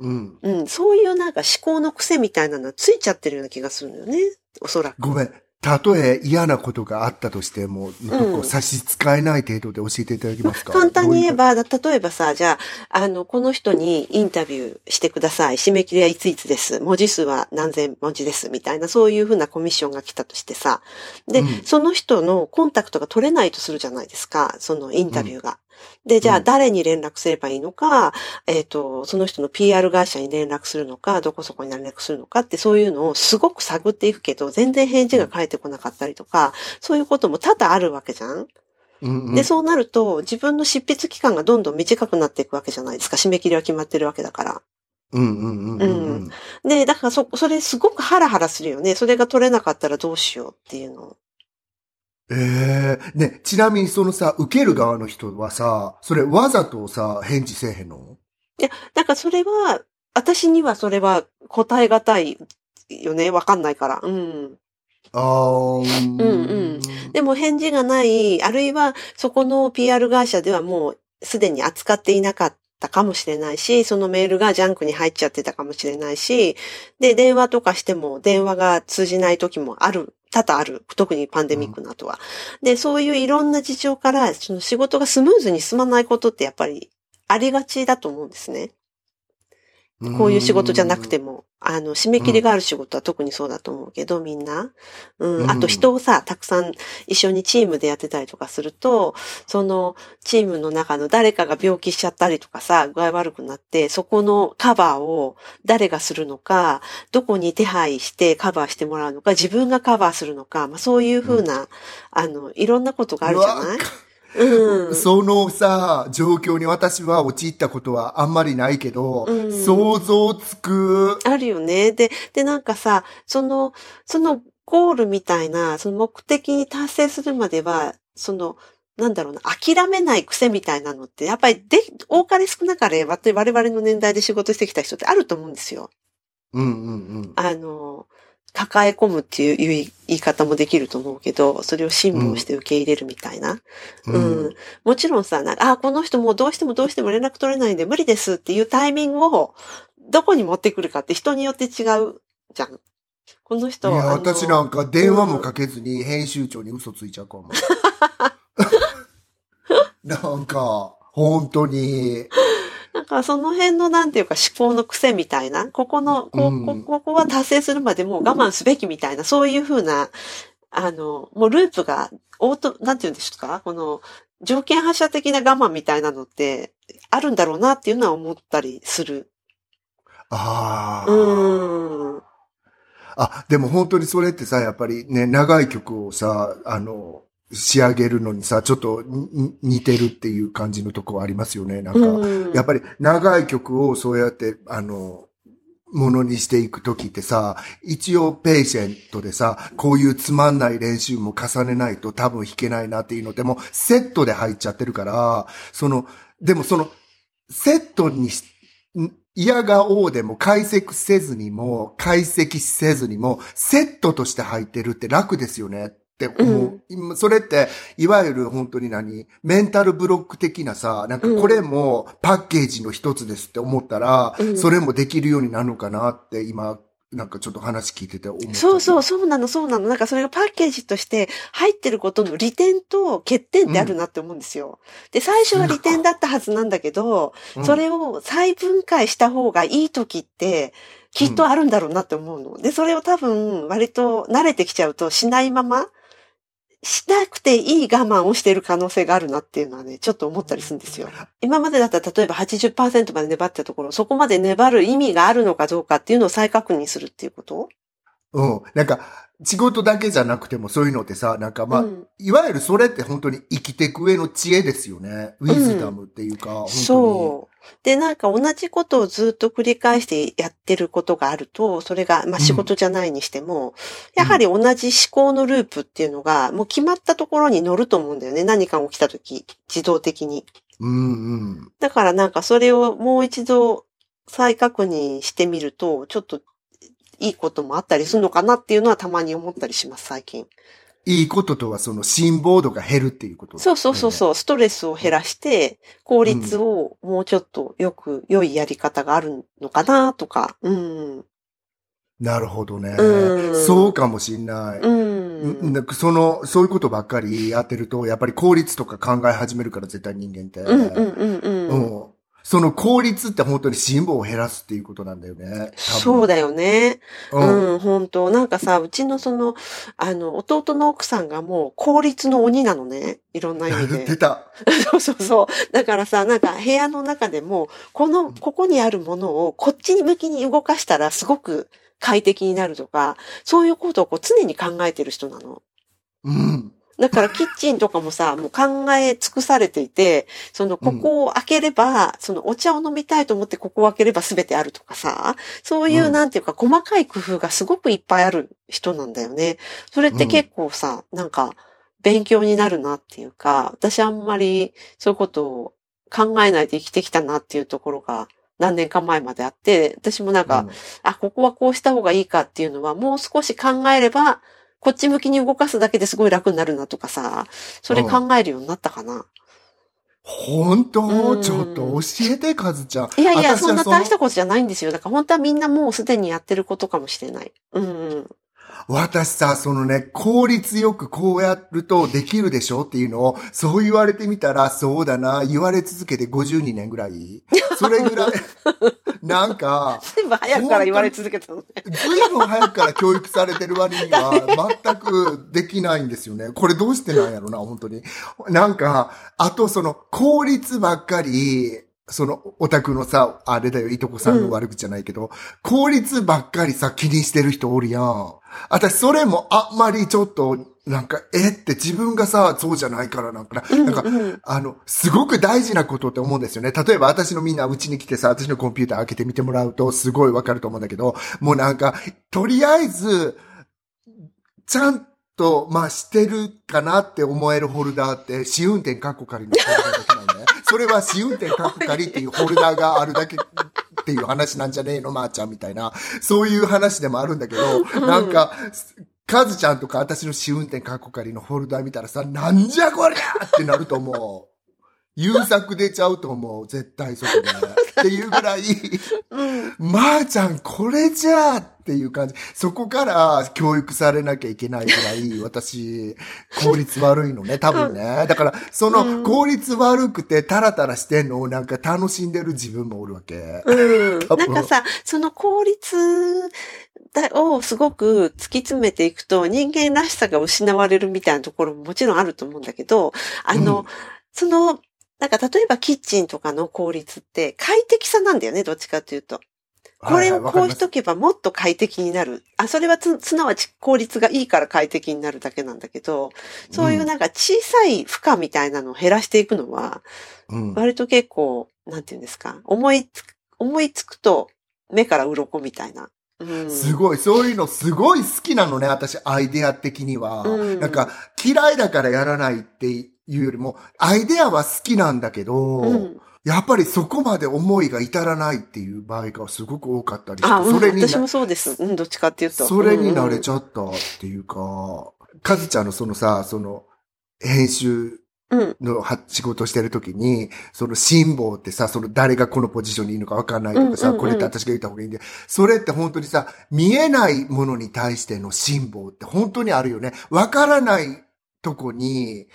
うん。うん、そういうなんか思考の癖みたいなのはついちゃってるような気がするのよね。おそらく。ごめん。たとえ嫌なことがあったとしても、なん差し支えない程度で教えていただけますか？簡単に言えどば、だ例えばさ、じゃあ、あの、この人にインタビューしてください。締め切りはいついつです。文字数は何千文字です。みたいな、そういうふうなコミッションが来たとしてさ。で、うんその人のコンタクトが取れないとするじゃないですか。そのインタビューが。で、じゃあうん誰に連絡すればいいのか、えっ、と、その人の PR 会社に連絡するのか、どこそこに連絡するのかって、そういうのをすごく探っていくけど、全然返事が返ってこなかったりとか、そういうことも多々あるわけじゃんううんうんで、そうなると、自分の執筆期間がどんどん短くなっていくわけじゃないですか。締め切りは決まってるわけだから。うんうんうんうんうん。で、だからそ、それすごくハラハラするよね。それが取れなかったらどうしようっていうの。ええね、ちなみにそのさ、受ける側の人はさ、それわざとさ、返事せえへんの？だからそれは、私にはそれは答えがたいよね。わかんないから。うん。ああ、うんうんでも返事がない、あるいはそこの PR 会社ではもうすでに扱っていなかったかもしれないし、そのメールがジャンクに入っちゃってたかもしれないし、で、電話とかしても電話が通じない時もある、多々ある。特にパンデミックの後は。で、そういういろんな事情から、その仕事がスムーズに進まないことってやっぱりありがちだと思うんですね。こういう仕事じゃなくても、あの、締め切りがある仕事は特にそうだと思うけど、みんな。うん。うんあと人をさ、たくさん一緒にチームでやってたりとかすると、そのチームの中の誰かが病気しちゃったりとかさ、具合悪くなって、そこのカバーを誰がするのか、どこに手配してカバーしてもらうのか、自分がカバーするのか、まあそういうふうな、あの、いろんなことがあるじゃない？うん。そのさ、状況に私は陥ったことはあんまりないけど、うん想像つく。あるよね。で、で、なんかさ、その、そのゴールみたいな、その目的に達成するまでは、その、なんだろうな、諦めない癖みたいなのって、やっぱりで、多かれ少なかれ、わ我々の年代で仕事してきた人ってあると思うんですよ。うんうんうん。あの、抱え込むっていう言い方もできると思うけど、それを辛抱して受け入れるみたいな。うん。もちろんさ、なんか、あ、この人もうどうしてもどうしても連絡取れないんで無理ですっていうタイミングを、どこに持ってくるかって人によって違うじゃん。この人いや、私なんか電話もかけずに編集長に嘘ついちゃうかも。なんか、本当に。なんかその辺のなんていうか思考の癖みたいな、ここの、こうんこここは達成するまでもう我慢すべきみたいな、そういうふうな、あの、もうループが、オート、なんていうんですか？この、条件反射的な我慢みたいなのって、あるんだろうなっていうのは思ったりする。ああ。うん。あ、でも本当にそれってさ、やっぱりね、長い曲をさ、あの、仕上げるのにさ、ちょっと似てるっていう感じのとこありますよね。なんか、うんやっぱり長い曲をそうやって、あの、ものにしていくときってさ、一応ペーシェントでさ、こういうつまんない練習も重ねないと多分弾けないなっていうのでもセットで入っちゃってるから、その、でもその、セットにし、ん嫌がおうでも解析せずにも、解析せずにも、セットとして入ってるって楽ですよねって思う。今それって、いわゆる本当に何？メンタルブロック的なさ、なんかこれもパッケージの一つですって思ったら、うんそれもできるようになるのかなって今、なんかちょっと話聞いてて思った。そうそう、そうなの、そうなの。なんかそれがパッケージとして入ってることの利点と欠点ってあるなって思うんですよ。で、最初は利点だったはずなんだけど、うんそれを再分解した方がいい時って、きっとあるんだろうなって思うの。で、それを多分、割と慣れてきちゃうとしないまま、しなくていい我慢をしている可能性があるなっていうのはね、ちょっと思ったりするんですよ。今までだったら例えば80%まで粘ったところ、そこまで粘る意味があるのかどうかっていうのを再確認するっていうこと？うん。なんか、仕事だけじゃなくてもそういうのってさ、なんかまあ、うんいわゆるそれって本当に生きていく上の知恵ですよね。ウィズダムっていうか、本当に。そう。で、なんか同じことをずっと繰り返してやってることがあると、それが、まあ仕事じゃないにしても、やはり同じ思考のループっていうのが、もう決まったところに乗ると思うんだよね。何かが起きた時、自動的に。うんうん。だからなんかそれをもう一度再確認してみると、ちょっといいこともあったりするのかなっていうのはたまに思ったりします、最近。いいこととはその辛抱度が減るっていうこと、そうそうそうそう、ストレスを減らして、効率をもうちょっとよく、良いやり方があるのかなとか。うん。なるほどね。うんそうかもしんない。うん。なんかその、そういうことばっかりやってると、やっぱり効率とか考え始めるから、絶対人間って。うんうんうんうん。うんその効率って本当に辛抱を減らすっていうことなんだよね。だ。そうだよね。うん。うん、本当なんかさ、うちのその、あの、弟の奥さんがもう効率の鬼なのね。いろんな意味で。出た。そうそうそう。だからさ、なんか部屋の中でも、この、ここにあるものをこっちに向きに動かしたらすごく快適になるとか、そういうことをこう常に考えてる人なの。うん。だからキッチンとかもさ、もう考え尽くされていて、その、ここを開ければ、そのお茶を飲みたいと思ってここを開ければ全てあるとかさ、そういううん。なんていうか細かい工夫がすごくいっぱいある人なんだよね。それって結構さ、なんか勉強になるなっていうか、私あんまりそういうことを考えないで生きてきたなっていうところが何年か前まであって、私もなんか、あ、ここはこうした方がいいかっていうのは、もう少し考えれば、こっち向きに動かすだけですごい楽になるなとかさ、それ考えるようになったかな。本当？うんちょっと教えて、カズちゃん。いやいや、そんな大したことじゃないんですよ。だから本当はみんなもうすでにやってることかもしれない。うんうん。私さ、そのね、効率よくこうやるとできるでしょっていうのを、そう言われてみたら、そうだな、言われ続けて52年ぐらい。それぐらい、なんか、全部早くから言われ続けたのね。ずいぶん早くから教育されてる割には、全くできないんですよね。これどうしてなんやろな、本当に。なんか、あとその、効率ばっかり、その、オタクのさ、あれだよ、いとこさんの悪口じゃないけど、効率ばっかりさ、気にしてる人おるやん。私、それもあんまりちょっと、なんか、えって自分がさ、そうじゃないからなんかな、なんか、うんあの、すごく大事なことって思うんですよね。例えば私のみんなうちに来てさ、私のコンピューター開けてみてもらうとすごいわかると思うんだけど、もうなんか、とりあえず、ちゃんと、まあ、してるかなって思えるホルダーって、試運転カッコ仮のホルダーだけなんね。それは試運転カッコ仮っていうホルダーがあるだけっていう話なんじゃねえの、まー、ちゃんみたいな。そういう話でもあるんだけど、なんか、カズちゃんとか私の試運転カッコ仮のホルダー見たらさ、なんじゃこりゃってなると思う。優作出ちゃうと思う。絶対そこで。っていうぐらい、うん。まー、ちゃんこれじゃあっていう感じ。そこから教育されなきゃいけないぐらい、私、効率悪いのね、多分ね。だから、その効率悪くてタラタラしてんのをなんか楽しんでる自分もおるわけ。うん。なんかさ、その効率だをすごく突き詰めていくと人間らしさが失われるみたいなところももちろんあると思うんだけど、あの、うんその、なんか例えばキッチンとかの効率って快適さなんだよね、どっちかというと。これをこうしとけばもっと快適になる。あ、それはつ、すなわち効率がいいから快適になるだけなんだけど、そういうなんか小さい負荷みたいなのを減らしていくのは、うん。割と結構、なんていうんですか、思いつく、思いつくと目から鱗みたいな。うん。すごい、そういうのすごい好きなのね、私、アイデア的には。うんなんか、嫌いだからやらないっていうよりも、アイデアは好きなんだけど、うん。やっぱりそこまで思いが至らないっていう場合がすごく多かったりして、あ、うん、それにな私もそうです。うん、どっちかっていうと。それに慣れゃちゃったっていうか、かずちゃんのそのさ、その、編集うん。のは仕事してる時に、その辛抱ってさ、その誰がこのポジションにいるのかわかんないとかさ、うんうんうんこれって私が言った方がいいんで、それって本当にさ、見えないものに対しての辛抱って本当にあるよね。わからないとこに、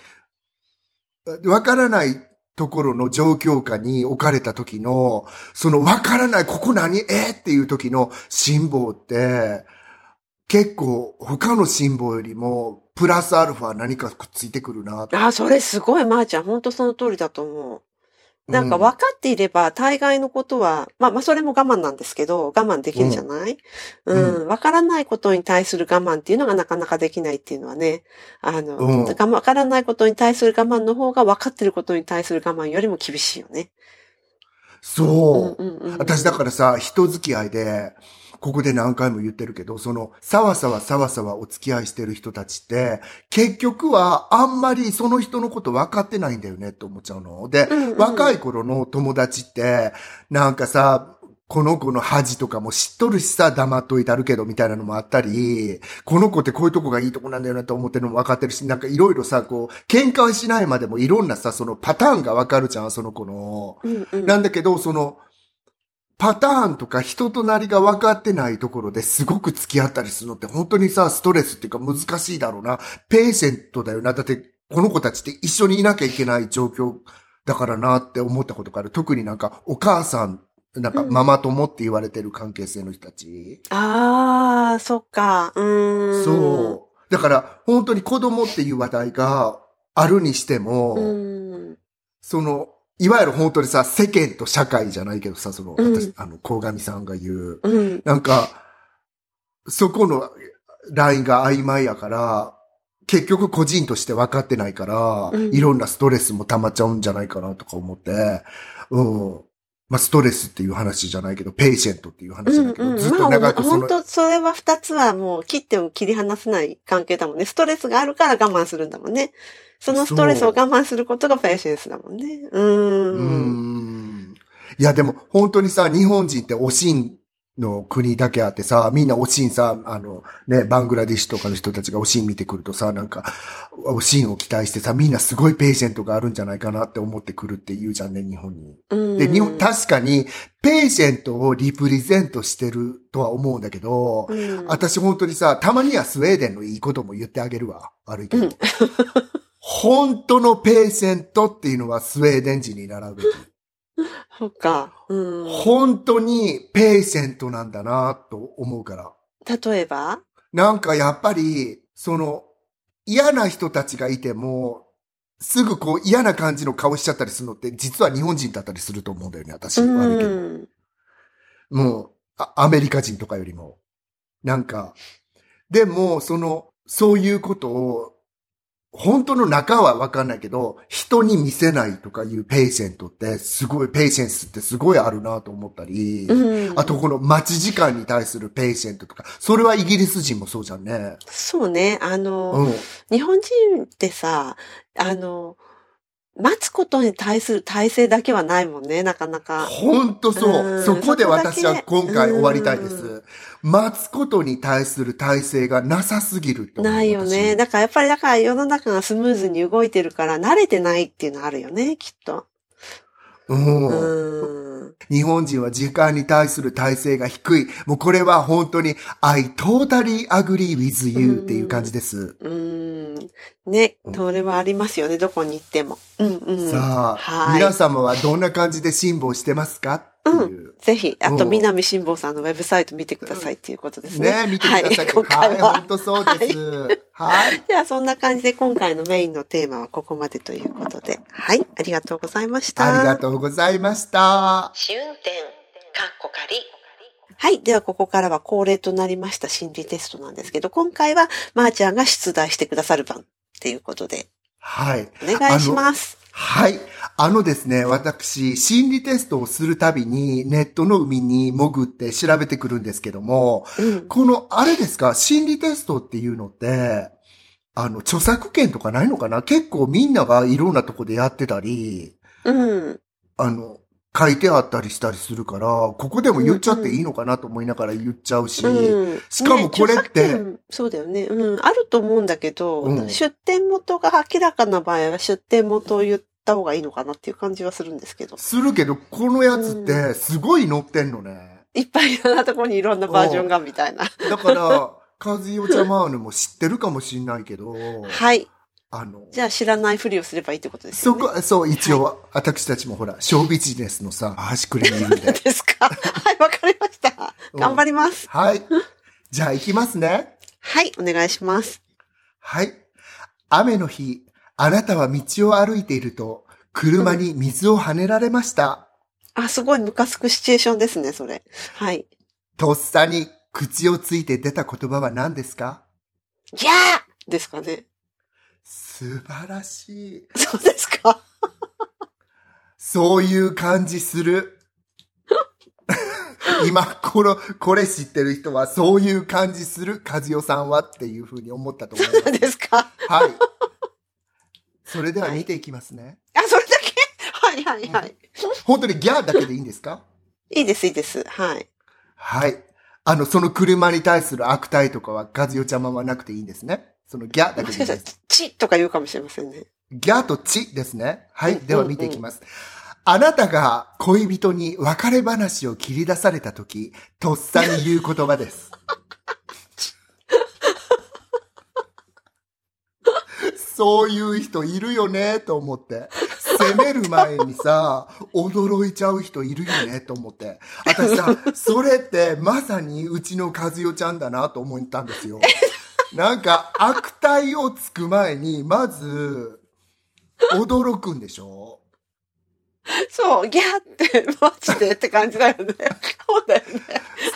わからないところの状況下に置かれた時の、そのわからない、ここ何？え？っていう時の辛抱って、結構他の辛抱よりも、プラスアルファ何かくっついてくるなあ、それすごい、まー、ちゃん。本当その通りだと思う。なんか分かっていれば、大概のことは、まあまあそれも我慢なんですけど、我慢できるじゃない、うん、分からないことに対する我慢っていうのがなかなかできないっていうのはね、あの、うん。分からないことに対する我慢の方が分かってることに対する我慢よりも厳しいよね。そう。うんうんうんうん。私だからさ、人付き合いで、ここで何回も言ってるけど、その、さわさわさわさわお付き合いしてる人たちって、結局はあんまりその人のこと分かってないんだよねって思っちゃうの。で、うんうん若い頃の友達って、なんかさ、この子の恥とかも知っとるしさ、黙っといたるけど、みたいなのもあったり、この子ってこういうとこがいいとこなんだよなと思ってるのも分かってるし、なんかいろいろさ、こう、喧嘩はしないまでもいろんなさ、そのパターンが分かるじゃん、その子の。うんうん。なんだけど、その、パターンとか人となりが分かってないところですごく付き合ったりするのって本当にさ、ストレスっていうか難しいだろうな。ペーシェントだよな。だって、この子たちって一緒にいなきゃいけない状況だからなって思ったことがある。特になんかお母さん、なんかうんママ友って言われてる関係性の人たち。ああ、そっか。うーん。そう。だから本当に子供っていう話題があるにしても、う。うん。その、いわゆる本当にさ、世間と社会じゃないけどさ、その、うん私、あの、鴻上さんが言う、うん。なんか、そこのラインが曖昧やから、結局個人として分かってないから、うんいろんなストレスも溜まっちゃうんじゃないかなとか思って、うん。まあ、ストレスっていう話じゃないけど、 patient っていう話だけど、うんうん、ずっとまあ、長くその、本当それは二つはもう切っても切り離せない関係だもんね。ストレスがあるから我慢するんだもんね。そのストレスを我慢することが patience だもんね。うー。うんん。いや、でも本当にさ、日本人っておしんの国だけあってさ、みんなおしんさ、あの、ね、バングラディッシュとかの人たちがおしん見てくるとさ、なんか、おしんを期待してさ、みんなすごい patient があるんじゃないかなって思ってくるって言うじゃんね、日本に。うんで、日本、確かに、 patient を represent してるとは思うんだけど、うん私本当にさ、たまにはスウェーデンのいいことも言ってあげるわ。悪いけど。うん本当の patient っていうのはスウェーデン人に習うべき。そっか。うん。本当に patient なんだなと思うから。例えば？なんかやっぱり、その、嫌な人たちがいても、すぐこう嫌な感じの顔しちゃったりするのって、実は日本人だったりすると思うんだよね、私。う悪いけど。ん。もうあ、アメリカ人とかよりも。なんか、でも、その、そういうことを、本当の中はわかんないけど、人に見せないとかいう patient って、すごい、 patience ってすごいあるなと思ったり、うん。あとこの待ち時間に対する patient とか、それはイギリス人もそうじゃんね。そうね。あの、うん。日本人ってさ、あの、待つことに対する耐性だけはないもんね、なかなか。ほんとそうう。んそこで私は今回終わりたいでうす。待つことに対する体制がなさすぎるないよね。私だからやっぱりだから世の中がスムーズに動いてるから慣れてないっていうのあるよね、きっと。うん。うん。日本人は時間に対する体制が低い。もうこれは本当に I totally agree with you っていう感じです。うん。ね、それはありますよね、どこに行っても。うんうん。さあ、はい皆様はどんな感じで辛抱してますか？っていう。ぜひ、あと、うん南辛坊さんのウェブサイト見てくださいっていうことですね。ね見てください。はい、今回は。本当そうです。はい。では、そんな感じで今回のメインのテーマはここまでということで。はい、ありがとうございました。ありがとうございました。試運転、かっこ仮。はい。では、ここからは恒例となりました心理テストなんですけど、今回は、まーちゃんが出題してくださる番っていうことで、はい。お願いします。はい。あのですね、私、心理テストをするたびにネットの海に潜って調べてくるんですけども、うん。この、あれですか、心理テストっていうのって、あの、著作権とかないのかな？結構みんながいろんなとこでやってたり、うん。あの、書いてあったりしたりするから、ここでも言っちゃっていいのかなと思いながら言っちゃうし、うん。しかもこれってねそうだよね。うん。あると思うんだけど、うん出典元が明らかな場合は出典元を言った方がいいのかなっていう感じはするんですけど。するけど、このやつってすごい載ってんのね。いっぱいいろんなところにいろんなバージョンがみたいな。だから、カズヨちゃまーぬも知ってるかもしんないけど、はい。あの、じゃあ知らないふりをすればいいってことですよね。そこ、そう、一応、私たちもほら、ショービジネスのさ、端くれにいるんで。ですかはい、わかりました。う ん頑張ります。はい。じゃあ行きますね。はい、お願いします。はい。雨の日、あなたは道を歩いていると、車に水を跳ねられました。あ、すごいムカつくシチュエーションですね、それ。はい。とっさに口をついて出た言葉は何ですか？ギャーですかね。素晴らしい。そうですか？そういう感じする。今、この、これ知ってる人は、そういう感じする、和代さんはっていうふうに思ったと思います。ですか？はい。それでは見ていきますね。あ、それだけ？はいはいはい。本当にギャーだけでいいんですか？いいです、いいです。はい。はい。あの、その車に対する悪態とかは、和代ちゃんまはなくていいんですね？そのギャだもしかしたらとか言うかもしれませんね。ギャとチですね。はい。うんでは見ていきます。あなたが恋人に別れ話を切り出されたとき、とっさに言う言葉です。そういう人いるよね、と思って。責める前にさ、驚いちゃう人いるよね、と思って。私さ、それってまさにうちの和代ちゃんだなと思ったんですよ。なんか、悪態をつく前に、まず、驚くんでしょ？そう、ギャーって、マジでって感じだよね。そうだよね。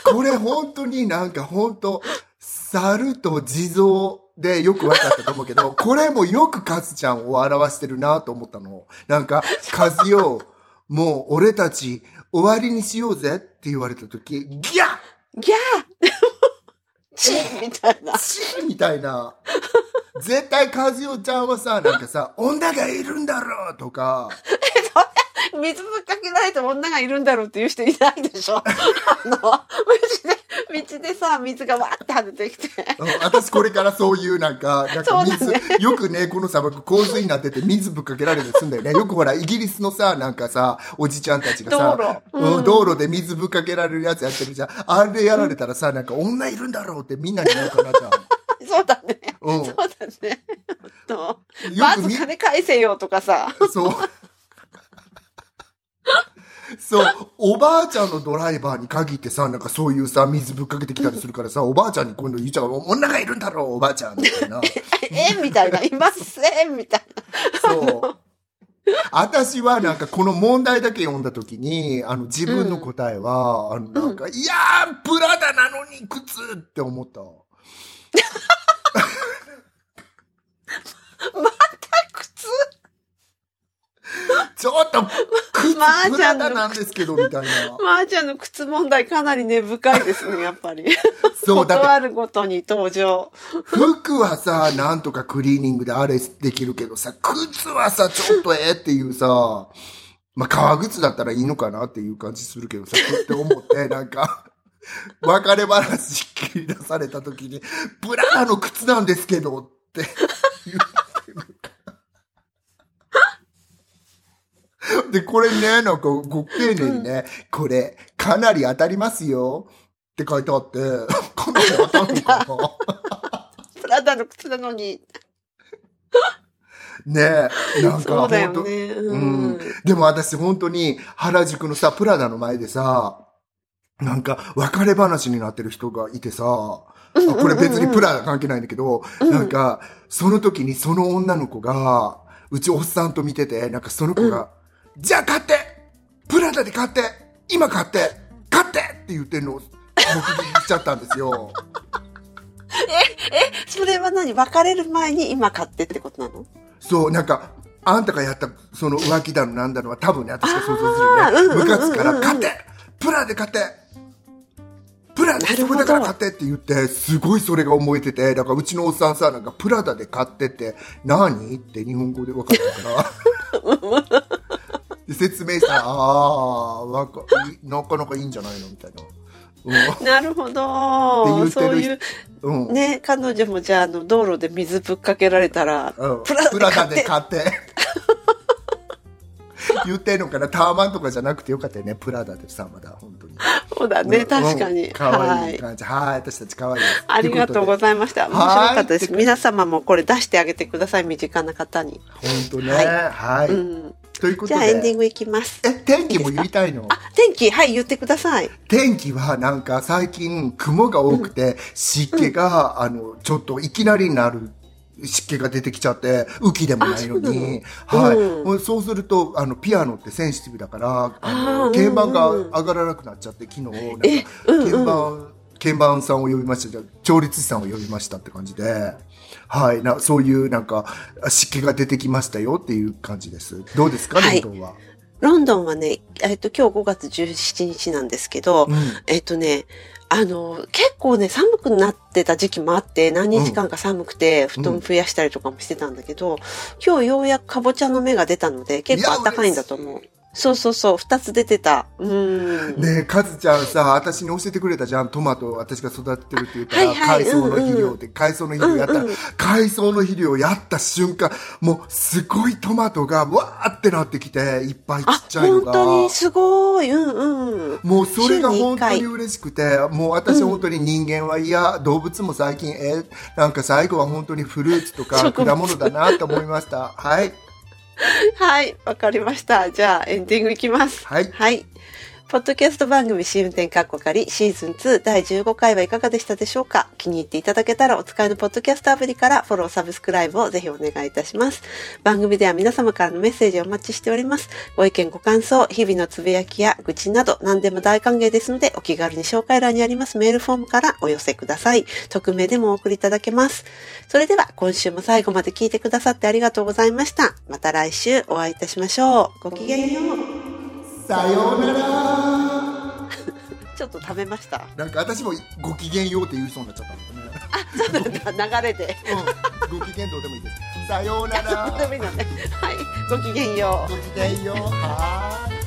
これ本当になんか本当、猿と地蔵でよく分かったと思うけど、これもよくカズちゃんを表してるなと思ったの。なんか、カズよ、もう俺たち終わりにしようぜって言われた時、ギャッギャーチーみたいな。チーみたいな。絶対カズヨちゃんはさ、なんかさ、女がいるんだろうとか、水ぶっかけられて女がいるんだろうっていう人いないでしょ あの、道で、道でさ、水がわーって跳ねてきて。うん私これからそういうなんか、なんか水、ねよくね、この砂漠洪水になってて水ぶっかけられてすんだよね。よくほら、イギリスのさ、なんかさ、おじちゃんたちがさ、道路うんうん道路で水ぶっかけられるやつやってるじゃん。あれやられたらさ、なんか女いるんだろうってみんなに言うかなじゃん。そうだね。うんそうだね。まず金返せよとかさ。そう。そう、おばあちゃんのドライバーに限ってさ、なんかそういうさ、水ぶっかけてきたりするからさ、おばあちゃんに今度言っちゃう、女がいるんだろう、おばあちゃん、みたいな。えみたいな。いませんみたいそう。私はなんかこの問題だけ読んだときに、あの自分の答えは、あのなんか、いやー、プラダなのに靴って思った。な。靴 ちょっと、靴 まあプラダなんですけど、みたいな。まーちゃんの靴問題かなり根深いですね、やっぱり。そう、だ断るごとに登場。服はさ、なんとかクリーニングであれできるけどさ、靴はさ、ちょっとええっていうさ、まあ、革靴だったらいいのかなっていう感じするけどさ、って思って、なんか、別れ話切り出された時に、ブラダの靴なんですけどって言ってるから。で、これね、なんか、ご丁寧にね、これ、かなり当たりますよ。って書いてあって、かなり当たるのかな。プラダの靴なのに。ねえ、なんかそうだよ本当ね。ううん。ん。でも私本当に原宿のさ、プラダの前でさ、なんか別れ話になってる人がいてさ、あこれ別にプラダ関係ないんだけど、なんか、その時にその女の子が、うちおっさんと見てて、なんかその子が、じゃあ買って。プラダで買って。今買って。買ってって言ってんのを目撃しちゃったんですよ。それは何？別れる前に今買ってってことなの？そう、なんか、あんたがやった、その浮気だのなんだのは多分ね、私が想像するよね。あーうんうんうんうんムカつくから、買って。プラで買って。プラでだから買ってって言って、すごいそれが思えてて、だからうちのおっさんさ、なんかプラダで買ってって、何？って日本語で分かったから。で説明したら、ああ、わか、いなかなかいいんじゃないの？みたいな。なるほど。そういう、うん。うん。ね、彼女もじゃあ、あの、道路で水ぶっかけられたら、うんプラダで買って。で買って。言ってんのかな？ターマンとかじゃなくてよかったよね。プラダでさ、まだ、本当に。そうだね、うん確かに。可愛はいい。感じ。はい、私たち可愛いです。ありがとうごいざいました。面白かったです。皆様もこれ出してあげてください、身近な方に。本当ね。ははい。うん。ということで。じゃあエンディングいきます。え、天気も言いたいの？あ、天気、はい、言ってください。天気はなんか最近雲が多くて湿気が、あの、ちょっといきなりなる湿気が出てきちゃって、雨季でもないのに、はい、うん。そうすると、あの、ピアノってセンシティブだから、ああの、ー鍵盤がうん。うん上がらなくなっちゃって、昨日、なんか鍵盤、鍵盤さんを呼びました。じゃあ調律師さんを呼びましたって感じで、はい、な、そういうなんか、湿気が出てきましたよっていう感じです。どうですか、はいロンドンは。ロンドンはね、えっと、今日5月17日なんですけど、うんえっとね、あの、結構ね、寒くなってた時期もあって、何日間か寒くて、布団増やしたりとかもしてたんだけど、今日ようやくかぼちゃの芽が出たので、結構暖かいんだと思う。そうそうそう、二つ出てた。うん。ねえ、かずちゃんさ、私に教えてくれたじゃん、トマトを私が育ててるって言ったら、はいはい海藻の肥うんうん料って、海藻の肥料やったら、うんうん海藻の肥料やった瞬間、もうすごいトマトがわーってなってきて、いっぱいちっあ、ちゃいのが。本当にすごい。うんうん。もうそれが本当回に嬉しくて、もう私本当に人間は嫌、動物も最近、え、なんか最後は本当にフルーツとか果物だなと思いました。はい。はい、わかりました。じゃあ、エンディングいきます。はいはい。ポッドキャスト番組試運転カッコ仮シーズン2第15回はいかがでしたでしょうか？気に入っていただけたらお使いのポッドキャストアプリからフォロー、サブスクライブをぜひお願いいたします。番組では皆様からのメッセージをお待ちしております。ご意見、ご感想、日々のつぶやきや愚痴など何でも大歓迎ですのでお気軽に紹介欄にありますメールフォームからお寄せください。匿名でもお送りいただけます。それでは今週も最後まで聞いてくださってありがとうございました。また来週お会いいたしましょう。ごきげんよう。さようなら ちょっと食べました？なんか私もご機嫌ようって言いそうになっちゃったね。そうなんだ、流れで。うん。ご機嫌どうでもいいです。さような どうでらもいいのね。はい。ごきげんよう。ご機嫌よう。はーい。